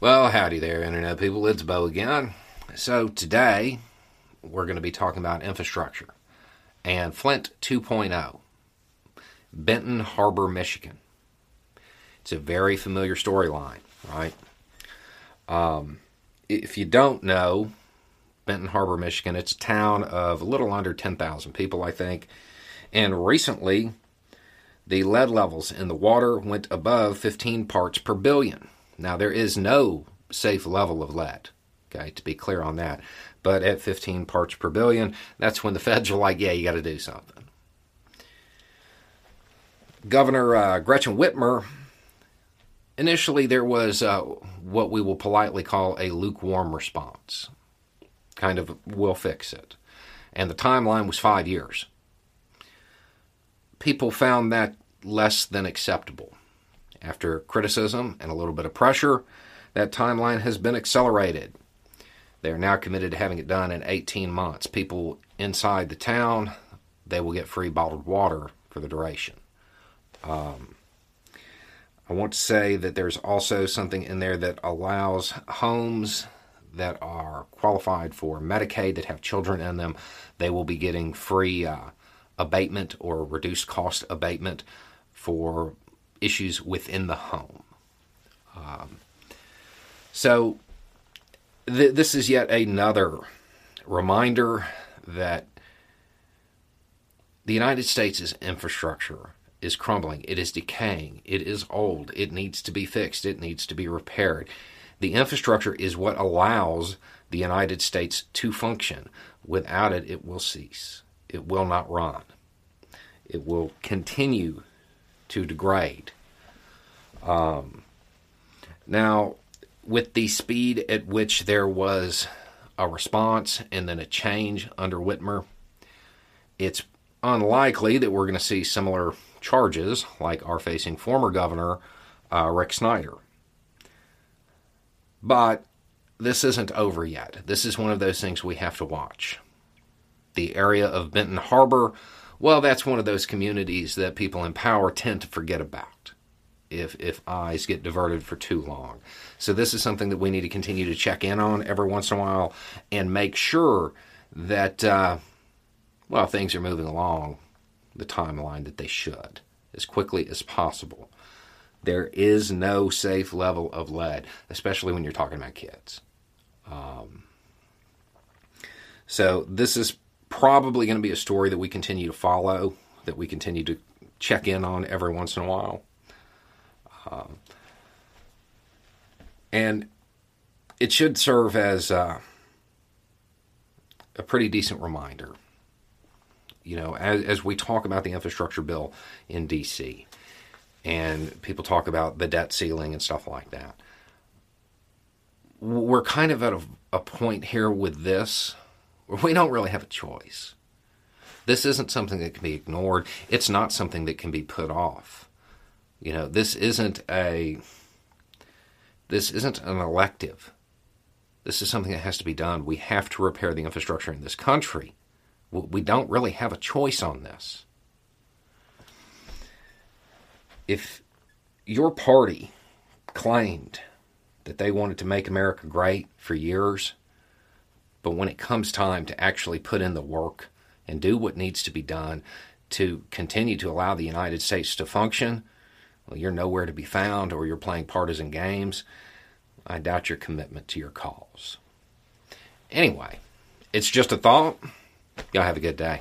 Well, howdy there, Internet people. It's Bo again. So, today we're going to be talking about infrastructure and Flint 2.0, Benton Harbor, Michigan. It's a very familiar storyline, right? Um, if you don't know, Benton Harbor, Michigan, it's a town of a little under 10,000 people, I think. And recently, the lead levels in the water went above 15 parts per billion. Now, there is no safe level of lead, okay, to be clear on that. But at 15 parts per billion, that's when the feds are like, yeah, you got to do something. Governor uh, Gretchen Whitmer, initially there was uh, what we will politely call a lukewarm response. Kind of, we'll fix it. And the timeline was five years. People found that less than acceptable. After criticism and a little bit of pressure, that timeline has been accelerated. They are now committed to having it done in 18 months. People inside the town, they will get free bottled water for the duration. Um, I want to say that there's also something in there that allows homes that are qualified for Medicaid that have children in them, they will be getting free uh, abatement or reduced cost abatement for issues within the home. Um, so, th- this is yet another reminder that the United States' infrastructure is crumbling, it is decaying, it is old, it needs to be fixed, it needs to be repaired. The infrastructure is what allows the United States to function. Without it, it will cease. It will not run. It will continue to degrade. Um, now, with the speed at which there was a response and then a change under Whitmer, it's unlikely that we're going to see similar charges like are facing former governor uh, Rick Snyder. But this isn't over yet. This is one of those things we have to watch. The area of Benton Harbor well, that's one of those communities that people in power tend to forget about if if eyes get diverted for too long. So this is something that we need to continue to check in on every once in a while and make sure that uh, well things are moving along the timeline that they should as quickly as possible. There is no safe level of lead, especially when you're talking about kids. Um, so this is probably going to be a story that we continue to follow, that we continue to check in on every once in a while. Um, and it should serve as uh, a pretty decent reminder. You know, as, as we talk about the infrastructure bill in D.C., and people talk about the debt ceiling and stuff like that, we're kind of at a, a point here with this we don't really have a choice. This isn't something that can be ignored. It's not something that can be put off. You know, this isn't a this isn't an elective. This is something that has to be done. We have to repair the infrastructure in this country. We don't really have a choice on this. If your party claimed that they wanted to make America great for years, but when it comes time to actually put in the work and do what needs to be done to continue to allow the United States to function, well, you're nowhere to be found or you're playing partisan games. I doubt your commitment to your cause. Anyway, it's just a thought. Y'all have a good day.